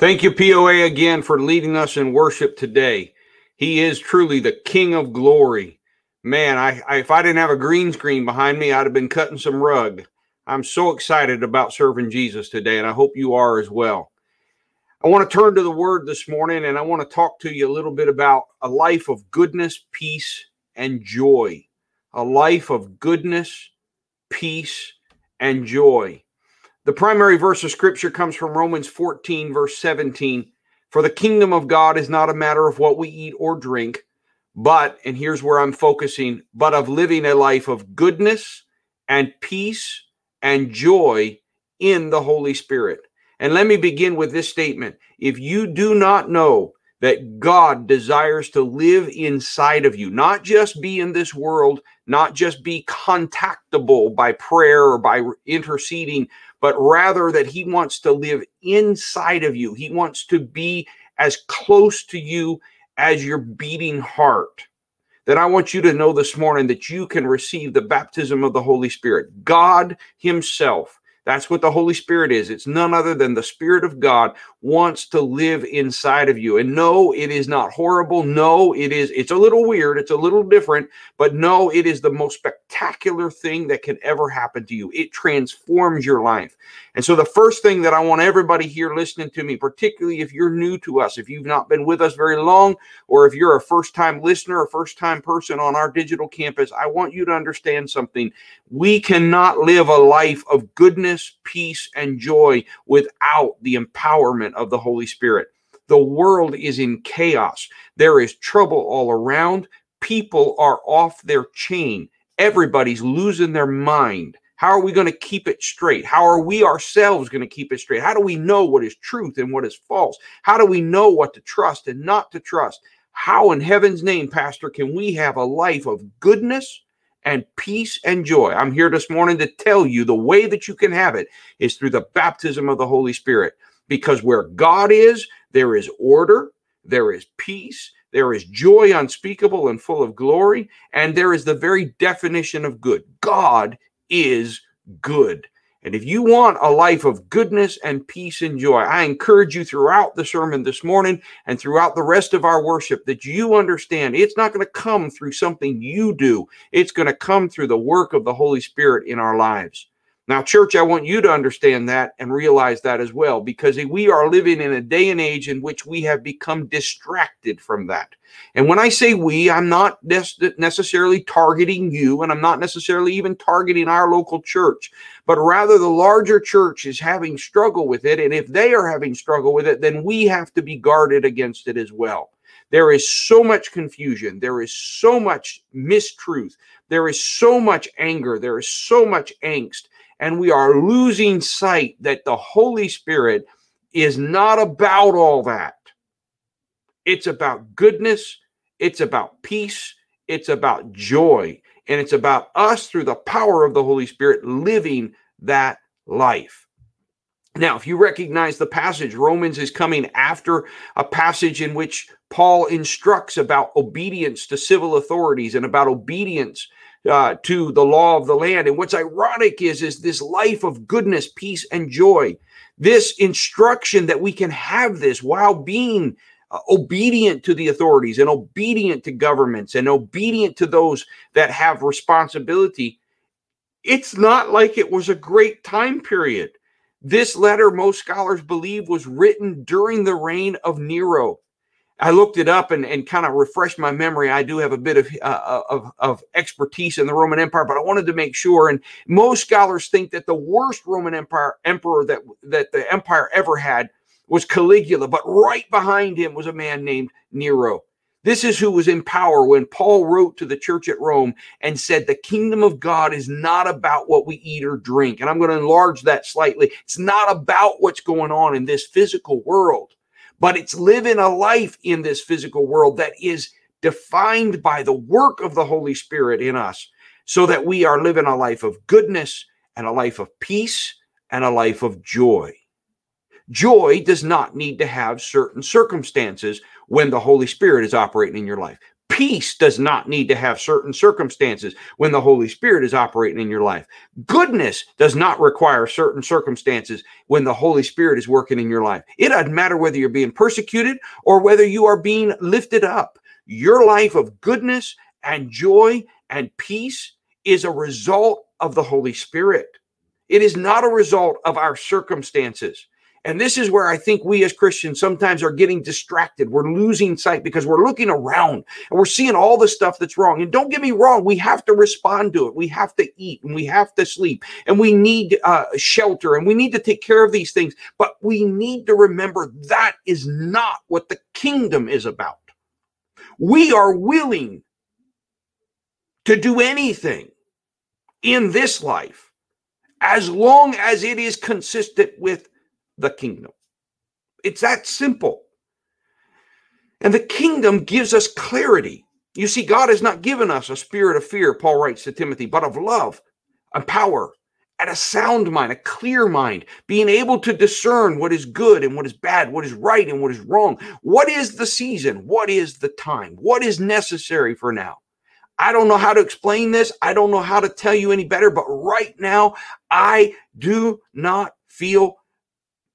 Thank you, POA, again for leading us in worship today. He is truly the King of glory. Man, I, I, if I didn't have a green screen behind me, I'd have been cutting some rug. I'm so excited about serving Jesus today, and I hope you are as well. I want to turn to the word this morning, and I want to talk to you a little bit about a life of goodness, peace, and joy. A life of goodness, peace, and joy. The primary verse of scripture comes from Romans 14, verse 17. For the kingdom of God is not a matter of what we eat or drink, but, and here's where I'm focusing, but of living a life of goodness and peace and joy in the Holy Spirit. And let me begin with this statement. If you do not know that God desires to live inside of you, not just be in this world, not just be contactable by prayer or by interceding, but rather that He wants to live inside of you. He wants to be as close to you as your beating heart. That I want you to know this morning that you can receive the baptism of the Holy Spirit. God Himself that's what the Holy Spirit is. It's none other than the Spirit of God wants to live inside of you. And no, it is not horrible. No, it is, it's a little weird. It's a little different, but no, it is the most spectacular thing that can ever happen to you. It transforms your life. And so the first thing that I want everybody here listening to me, particularly if you're new to us, if you've not been with us very long, or if you're a first time listener, a first time person on our digital campus, I want you to understand something. We cannot live a life of goodness, peace, and joy without the empowerment of the Holy Spirit. The world is in chaos. There is trouble all around. People are off their chain. Everybody's losing their mind. How are we going to keep it straight? How are we ourselves going to keep it straight? How do we know what is truth and what is false? How do we know what to trust and not to trust? How in heaven's name, Pastor, can we have a life of goodness and peace and joy? I'm here this morning to tell you the way that you can have it is through the baptism of the Holy Spirit because where God is, there is order, there is peace, there is joy unspeakable and full of glory, and there is the very definition of good. God is good. And if you want a life of goodness and peace and joy, I encourage you throughout the sermon this morning and throughout the rest of our worship that you understand it's not going to come through something you do, it's going to come through the work of the Holy Spirit in our lives. Now, church, I want you to understand that and realize that as well, because we are living in a day and age in which we have become distracted from that. And when I say we, I'm not necessarily targeting you, and I'm not necessarily even targeting our local church, but rather the larger church is having struggle with it. And if they are having struggle with it, then we have to be guarded against it as well. There is so much confusion. There is so much mistruth. There is so much anger. There is so much angst and we are losing sight that the Holy Spirit is not about all that. It's about goodness, it's about peace, it's about joy, and it's about us through the power of the Holy Spirit living that life. Now, if you recognize the passage, Romans is coming after a passage in which Paul instructs about obedience to civil authorities and about obedience uh, to the law of the land. And what's ironic is, is this life of goodness, peace, and joy. This instruction that we can have this while being uh, obedient to the authorities and obedient to governments and obedient to those that have responsibility. It's not like it was a great time period. This letter, most scholars believe, was written during the reign of Nero. I looked it up and, and kind of refreshed my memory. I do have a bit of, uh, uh, of, of expertise in the Roman Empire, but I wanted to make sure. And most scholars think that the worst Roman Empire emperor that that the empire ever had was Caligula, but right behind him was a man named Nero. This is who was in power when Paul wrote to the church at Rome and said, The kingdom of God is not about what we eat or drink. And I'm going to enlarge that slightly. It's not about what's going on in this physical world but it's living a life in this physical world that is defined by the work of the Holy Spirit in us, so that we are living a life of goodness and a life of peace and a life of joy. Joy does not need to have certain circumstances when the Holy Spirit is operating in your life. Peace does not need to have certain circumstances when the Holy Spirit is operating in your life. Goodness does not require certain circumstances when the Holy Spirit is working in your life. It doesn't matter whether you're being persecuted or whether you are being lifted up. Your life of goodness and joy and peace is a result of the Holy Spirit. It is not a result of our circumstances. And this is where I think we as Christians sometimes are getting distracted. We're losing sight because we're looking around and we're seeing all the stuff that's wrong. And don't get me wrong, we have to respond to it. We have to eat and we have to sleep and we need uh, shelter and we need to take care of these things. But we need to remember that is not what the kingdom is about. We are willing to do anything in this life as long as it is consistent with the kingdom. It's that simple. And the kingdom gives us clarity. You see, God has not given us a spirit of fear, Paul writes to Timothy, but of love and power and a sound mind, a clear mind, being able to discern what is good and what is bad, what is right and what is wrong. What is the season? What is the time? What is necessary for now? I don't know how to explain this. I don't know how to tell you any better, but right now, I do not feel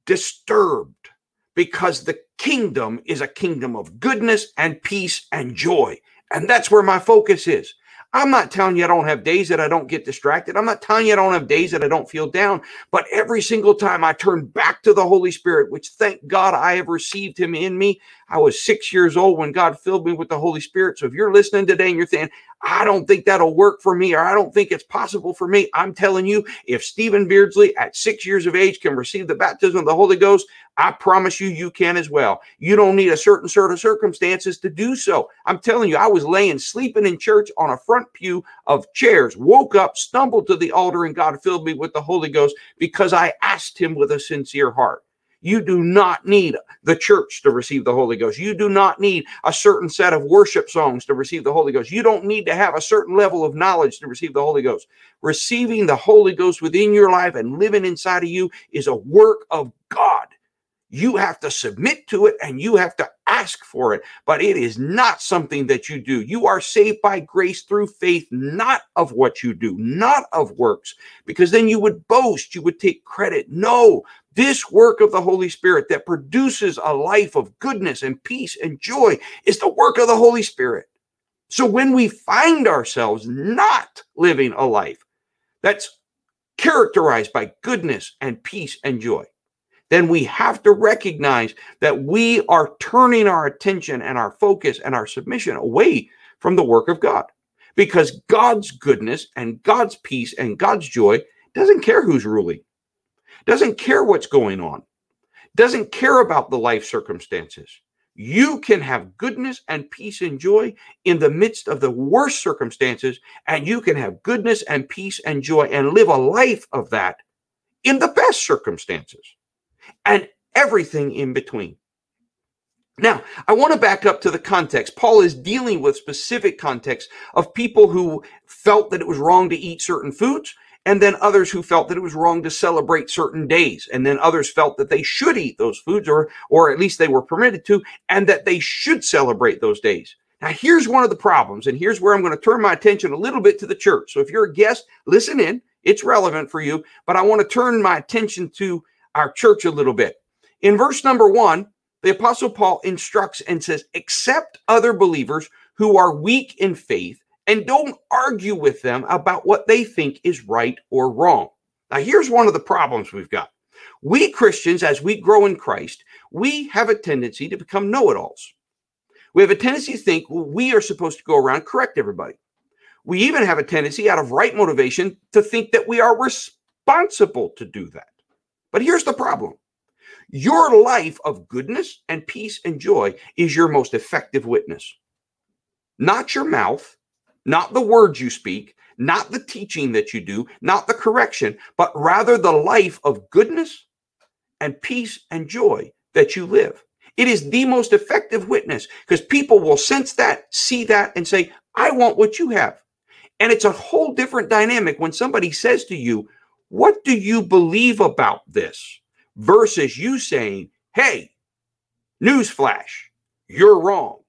disturbed because the kingdom is a kingdom of goodness and peace and joy. And that's where my focus is. I'm not telling you I don't have days that I don't get distracted. I'm not telling you I don't have days that I don't feel down. But every single time I turn back to the Holy Spirit, which thank God I have received him in me. I was six years old when God filled me with the Holy Spirit. So if you're listening today and you're saying, I don't think that'll work for me, or I don't think it's possible for me. I'm telling you, if Stephen Beardsley at six years of age can receive the baptism of the Holy Ghost, I promise you, you can as well. You don't need a certain sort of circumstances to do so. I'm telling you, I was laying sleeping in church on a front pew of chairs, woke up, stumbled to the altar, and God filled me with the Holy Ghost because I asked Him with a sincere heart. You do not need the church to receive the Holy Ghost. You do not need a certain set of worship songs to receive the Holy Ghost. You don't need to have a certain level of knowledge to receive the Holy Ghost. Receiving the Holy Ghost within your life and living inside of you is a work of God. You have to submit to it and you have to ask for it, but it is not something that you do. You are saved by grace through faith, not of what you do, not of works, because then you would boast, you would take credit. No, this work of the Holy Spirit that produces a life of goodness and peace and joy is the work of the Holy Spirit. So when we find ourselves not living a life that's characterized by goodness and peace and joy, then we have to recognize that we are turning our attention and our focus and our submission away from the work of God. Because God's goodness and God's peace and God's joy doesn't care who's ruling doesn't care what's going on, doesn't care about the life circumstances. You can have goodness and peace and joy in the midst of the worst circumstances, and you can have goodness and peace and joy and live a life of that in the best circumstances and everything in between. Now, I want to back up to the context. Paul is dealing with specific context of people who felt that it was wrong to eat certain foods and then others who felt that it was wrong to celebrate certain days and then others felt that they should eat those foods or or at least they were permitted to and that they should celebrate those days now here's one of the problems and here's where i'm going to turn my attention a little bit to the church so if you're a guest listen in it's relevant for you but i want to turn my attention to our church a little bit in verse number 1 the apostle paul instructs and says accept other believers who are weak in faith and don't argue with them about what they think is right or wrong. Now, here's one of the problems we've got. We Christians, as we grow in Christ, we have a tendency to become know it alls. We have a tendency to think well, we are supposed to go around correct everybody. We even have a tendency, out of right motivation, to think that we are responsible to do that. But here's the problem your life of goodness and peace and joy is your most effective witness, not your mouth, not the words you speak, not the teaching that you do, not the correction, but rather the life of goodness and peace and joy that you live. It is the most effective witness because people will sense that, see that, and say, I want what you have. And it's a whole different dynamic when somebody says to you, What do you believe about this? versus you saying, Hey, newsflash, you're wrong.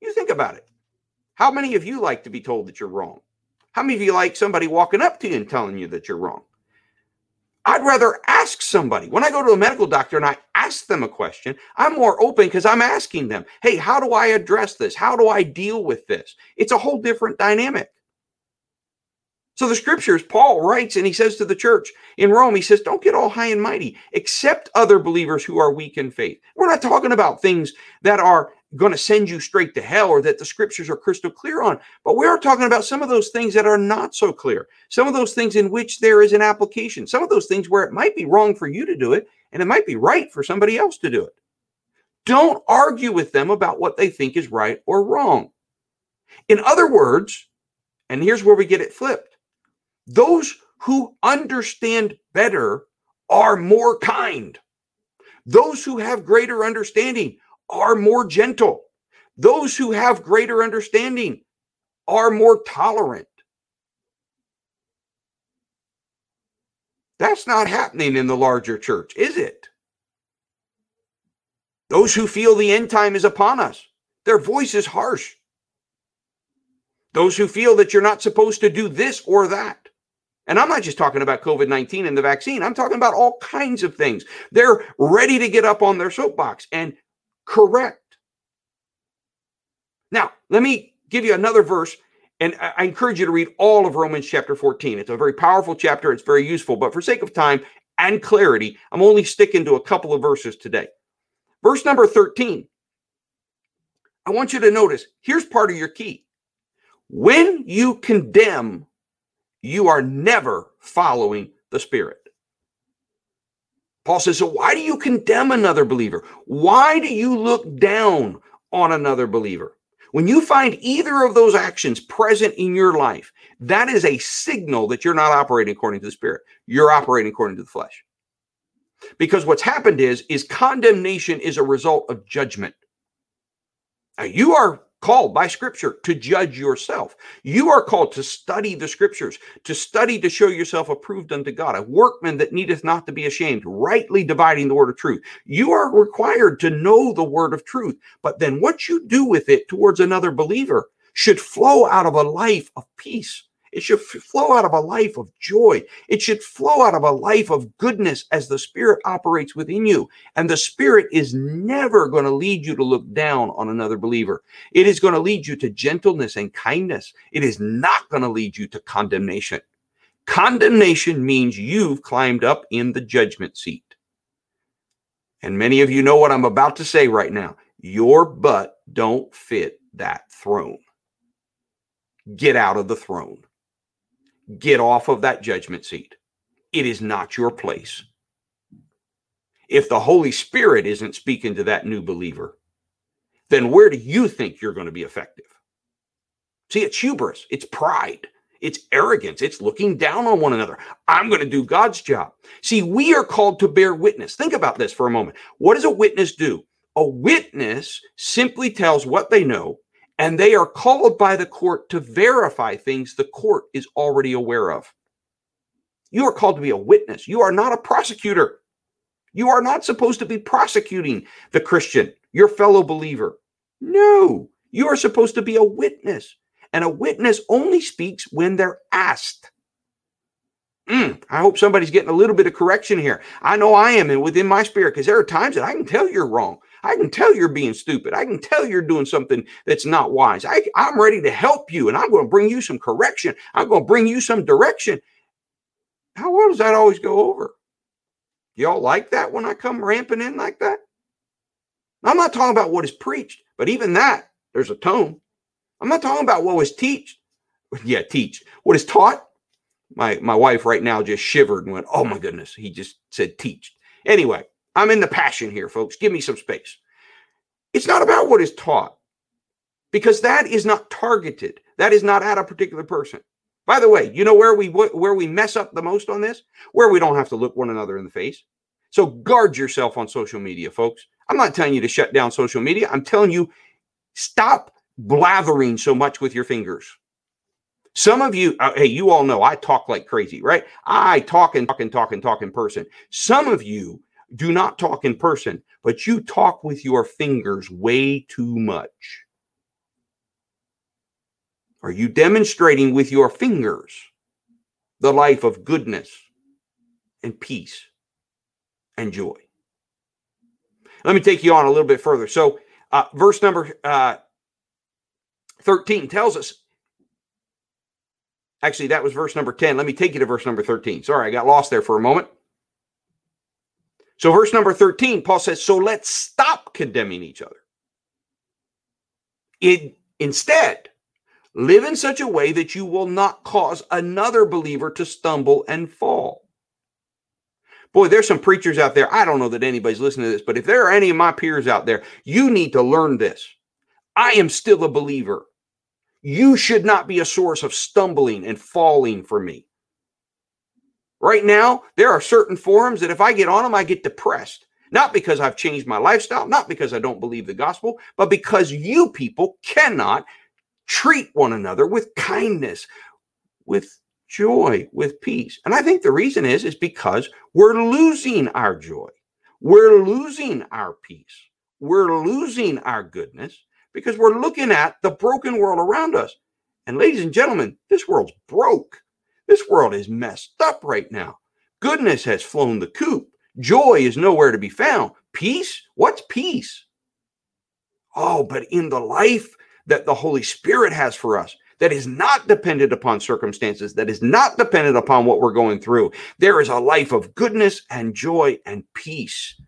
You think about it. How many of you like to be told that you're wrong? How many of you like somebody walking up to you and telling you that you're wrong? I'd rather ask somebody. When I go to a medical doctor and I ask them a question, I'm more open because I'm asking them, hey, how do I address this? How do I deal with this? It's a whole different dynamic. So the scriptures, Paul writes and he says to the church in Rome, he says, Don't get all high and mighty, accept other believers who are weak in faith. We're not talking about things that are going to send you straight to hell or that the scriptures are crystal clear on, but we are talking about some of those things that are not so clear, some of those things in which there is an application, some of those things where it might be wrong for you to do it and it might be right for somebody else to do it. Don't argue with them about what they think is right or wrong. In other words, and here's where we get it flipped those who understand better are more kind. Those who have greater understanding are more gentle. Those who have greater understanding are more tolerant. That's not happening in the larger church, is it? Those who feel the end time is upon us, their voice is harsh. Those who feel that you're not supposed to do this or that, and I'm not just talking about COVID 19 and the vaccine, I'm talking about all kinds of things. They're ready to get up on their soapbox and correct. Now, let me give you another verse, and I encourage you to read all of Romans chapter 14. It's a very powerful chapter, it's very useful, but for sake of time and clarity, I'm only sticking to a couple of verses today. Verse number 13. I want you to notice here's part of your key. When you condemn you are never following the Spirit. Paul says, So why do you condemn another believer? Why do you look down on another believer? When you find either of those actions present in your life, that is a signal that you're not operating according to the Spirit. You're operating according to the flesh. Because what's happened is, is condemnation is a result of judgment. Now, you are called by scripture to judge yourself. You are called to study the scriptures, to study to show yourself approved unto God, a workman that needeth not to be ashamed, rightly dividing the word of truth. You are required to know the word of truth, but then what you do with it towards another believer should flow out of a life of peace it should flow out of a life of joy. It should flow out of a life of goodness as the Spirit operates within you. And the Spirit is never going to lead you to look down on another believer. It is going to lead you to gentleness and kindness. It is not going to lead you to condemnation. Condemnation means you've climbed up in the judgment seat. And many of you know what I'm about to say right now. Your butt don't fit that throne. Get out of the throne. Get off of that judgment seat. It is not your place. If the Holy Spirit isn't speaking to that new believer, then where do you think you're going to be effective? See, it's hubris, it's pride, it's arrogance, it's looking down on one another. I'm going to do God's job. See, we are called to bear witness. Think about this for a moment. What does a witness do? A witness simply tells what they know and they are called by the court to verify things the court is already aware of. You are called to be a witness. You are not a prosecutor. You are not supposed to be prosecuting the Christian, your fellow believer. No, you are supposed to be a witness. And a witness only speaks when they're asked. Mm, I hope somebody's getting a little bit of correction here. I know I am and within my spirit because there are times that I can tell you're wrong. I can tell you're being stupid. I can tell you're doing something that's not wise. I, I'm ready to help you and I'm going to bring you some correction. I'm going to bring you some direction. How well does that always go over? Y'all like that when I come ramping in like that? I'm not talking about what is preached, but even that, there's a tone. I'm not talking about what was teach. Yeah, teach. What is taught? My my wife right now just shivered and went, "Oh my goodness!" He just said teach. Anyway, I'm in the passion here, folks. Give me some space. It's not about what is taught because that is not targeted. That is not at a particular person. By the way, you know where we where we mess up the most on this? Where we don't have to look one another in the face. So guard yourself on social media, folks. I'm not telling you to shut down social media. I'm telling you stop blathering so much with your fingers. Some of you, uh, hey, you all know I talk like crazy, right? I talk and talk and talk and talk in person. Some of you do not talk in person, but you talk with your fingers way too much. Are you demonstrating with your fingers the life of goodness and peace and joy? Let me take you on a little bit further. So, uh, verse number uh, 13 tells us actually, that was verse number 10. Let me take you to verse number 13. Sorry, I got lost there for a moment. So, verse number 13, Paul says, So let's stop condemning each other. It, instead, live in such a way that you will not cause another believer to stumble and fall. Boy, there's some preachers out there. I don't know that anybody's listening to this, but if there are any of my peers out there, you need to learn this. I am still a believer. You should not be a source of stumbling and falling for me. Right now, there are certain forums that if I get on them, I get depressed. Not because I've changed my lifestyle, not because I don't believe the gospel, but because you people cannot treat one another with kindness, with joy, with peace. And I think the reason is is because we're losing our joy. We're losing our peace. We're losing our goodness because we're looking at the broken world around us. And ladies and gentlemen, this world's broke. This world is messed up right now. Goodness has flown the coop. Joy is nowhere to be found. Peace? What's peace? Oh, but in the life that the Holy Spirit has for us, that is not dependent upon circumstances, that is not dependent upon what we're going through. There is a life of goodness and joy and peace.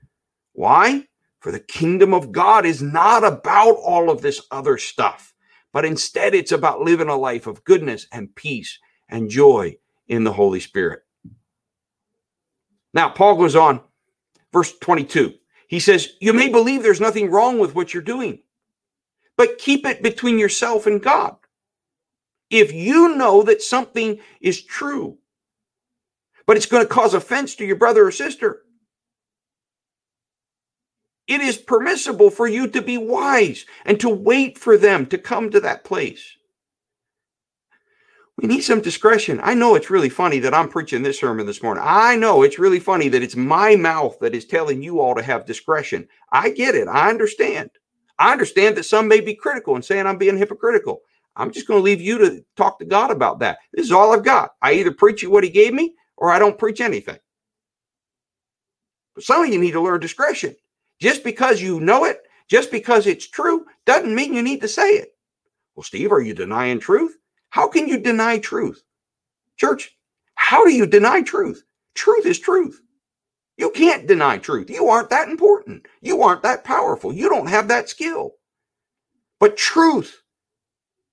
Why? For the kingdom of God is not about all of this other stuff, but instead it's about living a life of goodness and peace and joy in the Holy Spirit. Now, Paul goes on, verse 22. He says, You may believe there's nothing wrong with what you're doing, but keep it between yourself and God. If you know that something is true, but it's going to cause offense to your brother or sister, it is permissible for you to be wise and to wait for them to come to that place. We need some discretion. I know it's really funny that I'm preaching this sermon this morning. I know it's really funny that it's my mouth that is telling you all to have discretion. I get it. I understand. I understand that some may be critical and saying I'm being hypocritical. I'm just going to leave you to talk to God about that. This is all I've got. I either preach you what He gave me or I don't preach anything. But some of you need to learn discretion. Just because you know it, just because it's true, doesn't mean you need to say it. Well, Steve, are you denying truth? How can you deny truth? Church, how do you deny truth? Truth is truth. You can't deny truth. You aren't that important. You aren't that powerful. You don't have that skill. But truth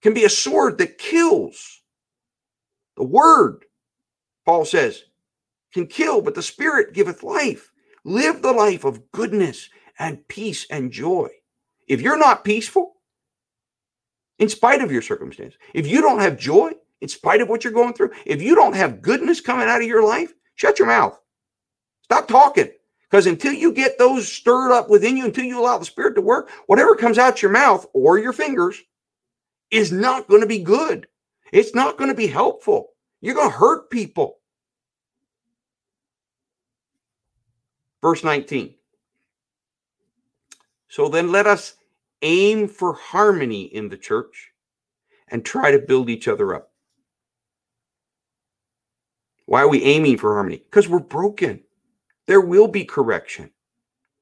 can be a sword that kills. The word, Paul says, can kill, but the spirit giveth life. Live the life of goodness and peace and joy. If you're not peaceful, in spite of your circumstance, if you don't have joy, in spite of what you're going through, if you don't have goodness coming out of your life, shut your mouth. Stop talking. Because until you get those stirred up within you, until you allow the Spirit to work, whatever comes out your mouth or your fingers is not going to be good. It's not going to be helpful. You're going to hurt people. Verse 19. So then let us aim for harmony in the church and try to build each other up. Why are we aiming for harmony? Because we're broken. There will be correction.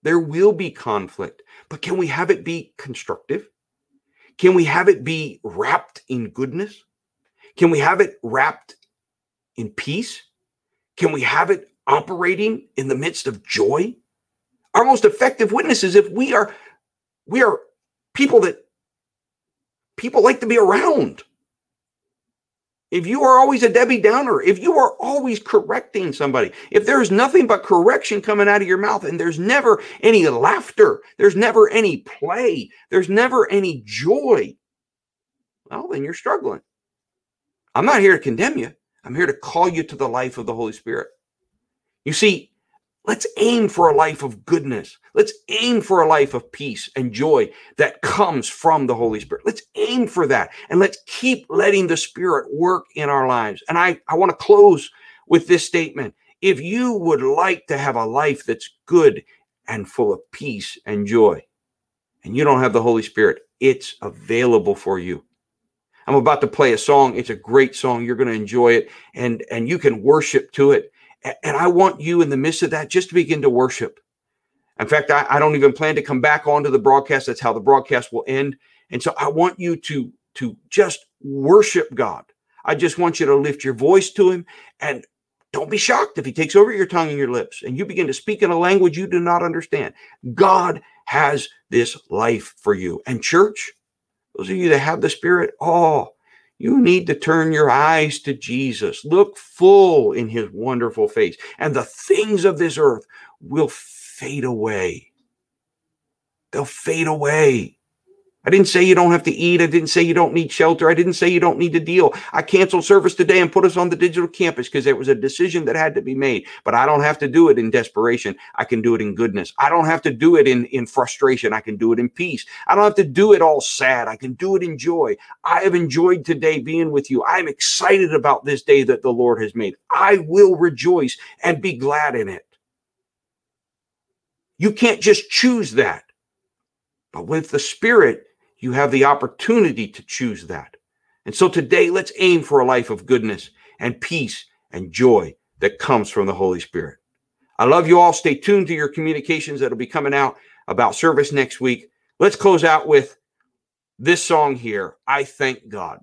There will be conflict. But can we have it be constructive? Can we have it be wrapped in goodness? Can we have it wrapped in peace? Can we have it operating in the midst of joy. Our most effective witnesses, if we are, we are people that people like to be around. If you are always a Debbie Downer, if you are always correcting somebody, if there's nothing but correction coming out of your mouth and there's never any laughter, there's never any play, there's never any joy, well, then you're struggling. I'm not here to condemn you. I'm here to call you to the life of the Holy Spirit. You see, let's aim for a life of goodness. Let's aim for a life of peace and joy that comes from the Holy Spirit. Let's aim for that. And let's keep letting the Spirit work in our lives. And I, I want to close with this statement. If you would like to have a life that's good and full of peace and joy, and you don't have the Holy Spirit, it's available for you. I'm about to play a song. It's a great song. You're going to enjoy it and and you can worship to it. And I want you in the midst of that just to begin to worship. In fact, I, I don't even plan to come back onto the broadcast. That's how the broadcast will end. And so I want you to to just worship God. I just want you to lift your voice to him and don't be shocked if he takes over your tongue and your lips and you begin to speak in a language you do not understand. God has this life for you. And church, those of you that have the Spirit, oh, you need to turn your eyes to Jesus. Look full in his wonderful face, and the things of this earth will fade away. They'll fade away. I didn't say you don't have to eat. I didn't say you don't need shelter. I didn't say you don't need to deal. I canceled service today and put us on the digital campus because it was a decision that had to be made. But I don't have to do it in desperation. I can do it in goodness. I don't have to do it in, in frustration. I can do it in peace. I don't have to do it all sad. I can do it in joy. I have enjoyed today being with you. I'm excited about this day that the Lord has made. I will rejoice and be glad in it. You can't just choose that. But with the Spirit, you have the opportunity to choose that. And so today, let's aim for a life of goodness and peace and joy that comes from the Holy Spirit. I love you all. Stay tuned to your communications that'll be coming out about service next week. Let's close out with this song here I thank God.